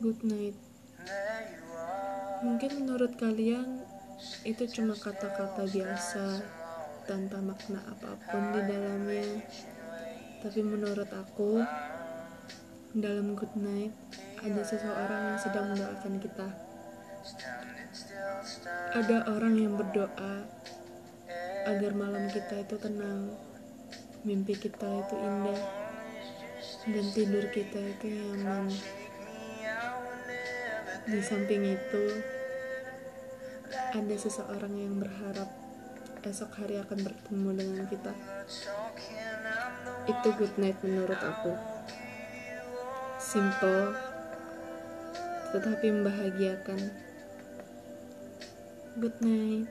good night. Mungkin menurut kalian itu cuma kata-kata biasa tanpa makna apa pun di dalamnya. Tapi menurut aku, dalam good night ada seseorang yang sedang mendoakan kita. Ada orang yang berdoa agar malam kita itu tenang, mimpi kita itu indah, dan tidur kita itu nyaman. Di samping itu, ada seseorang yang berharap esok hari akan bertemu dengan kita. Itu good night menurut aku. Simple, tetapi membahagiakan. Good night.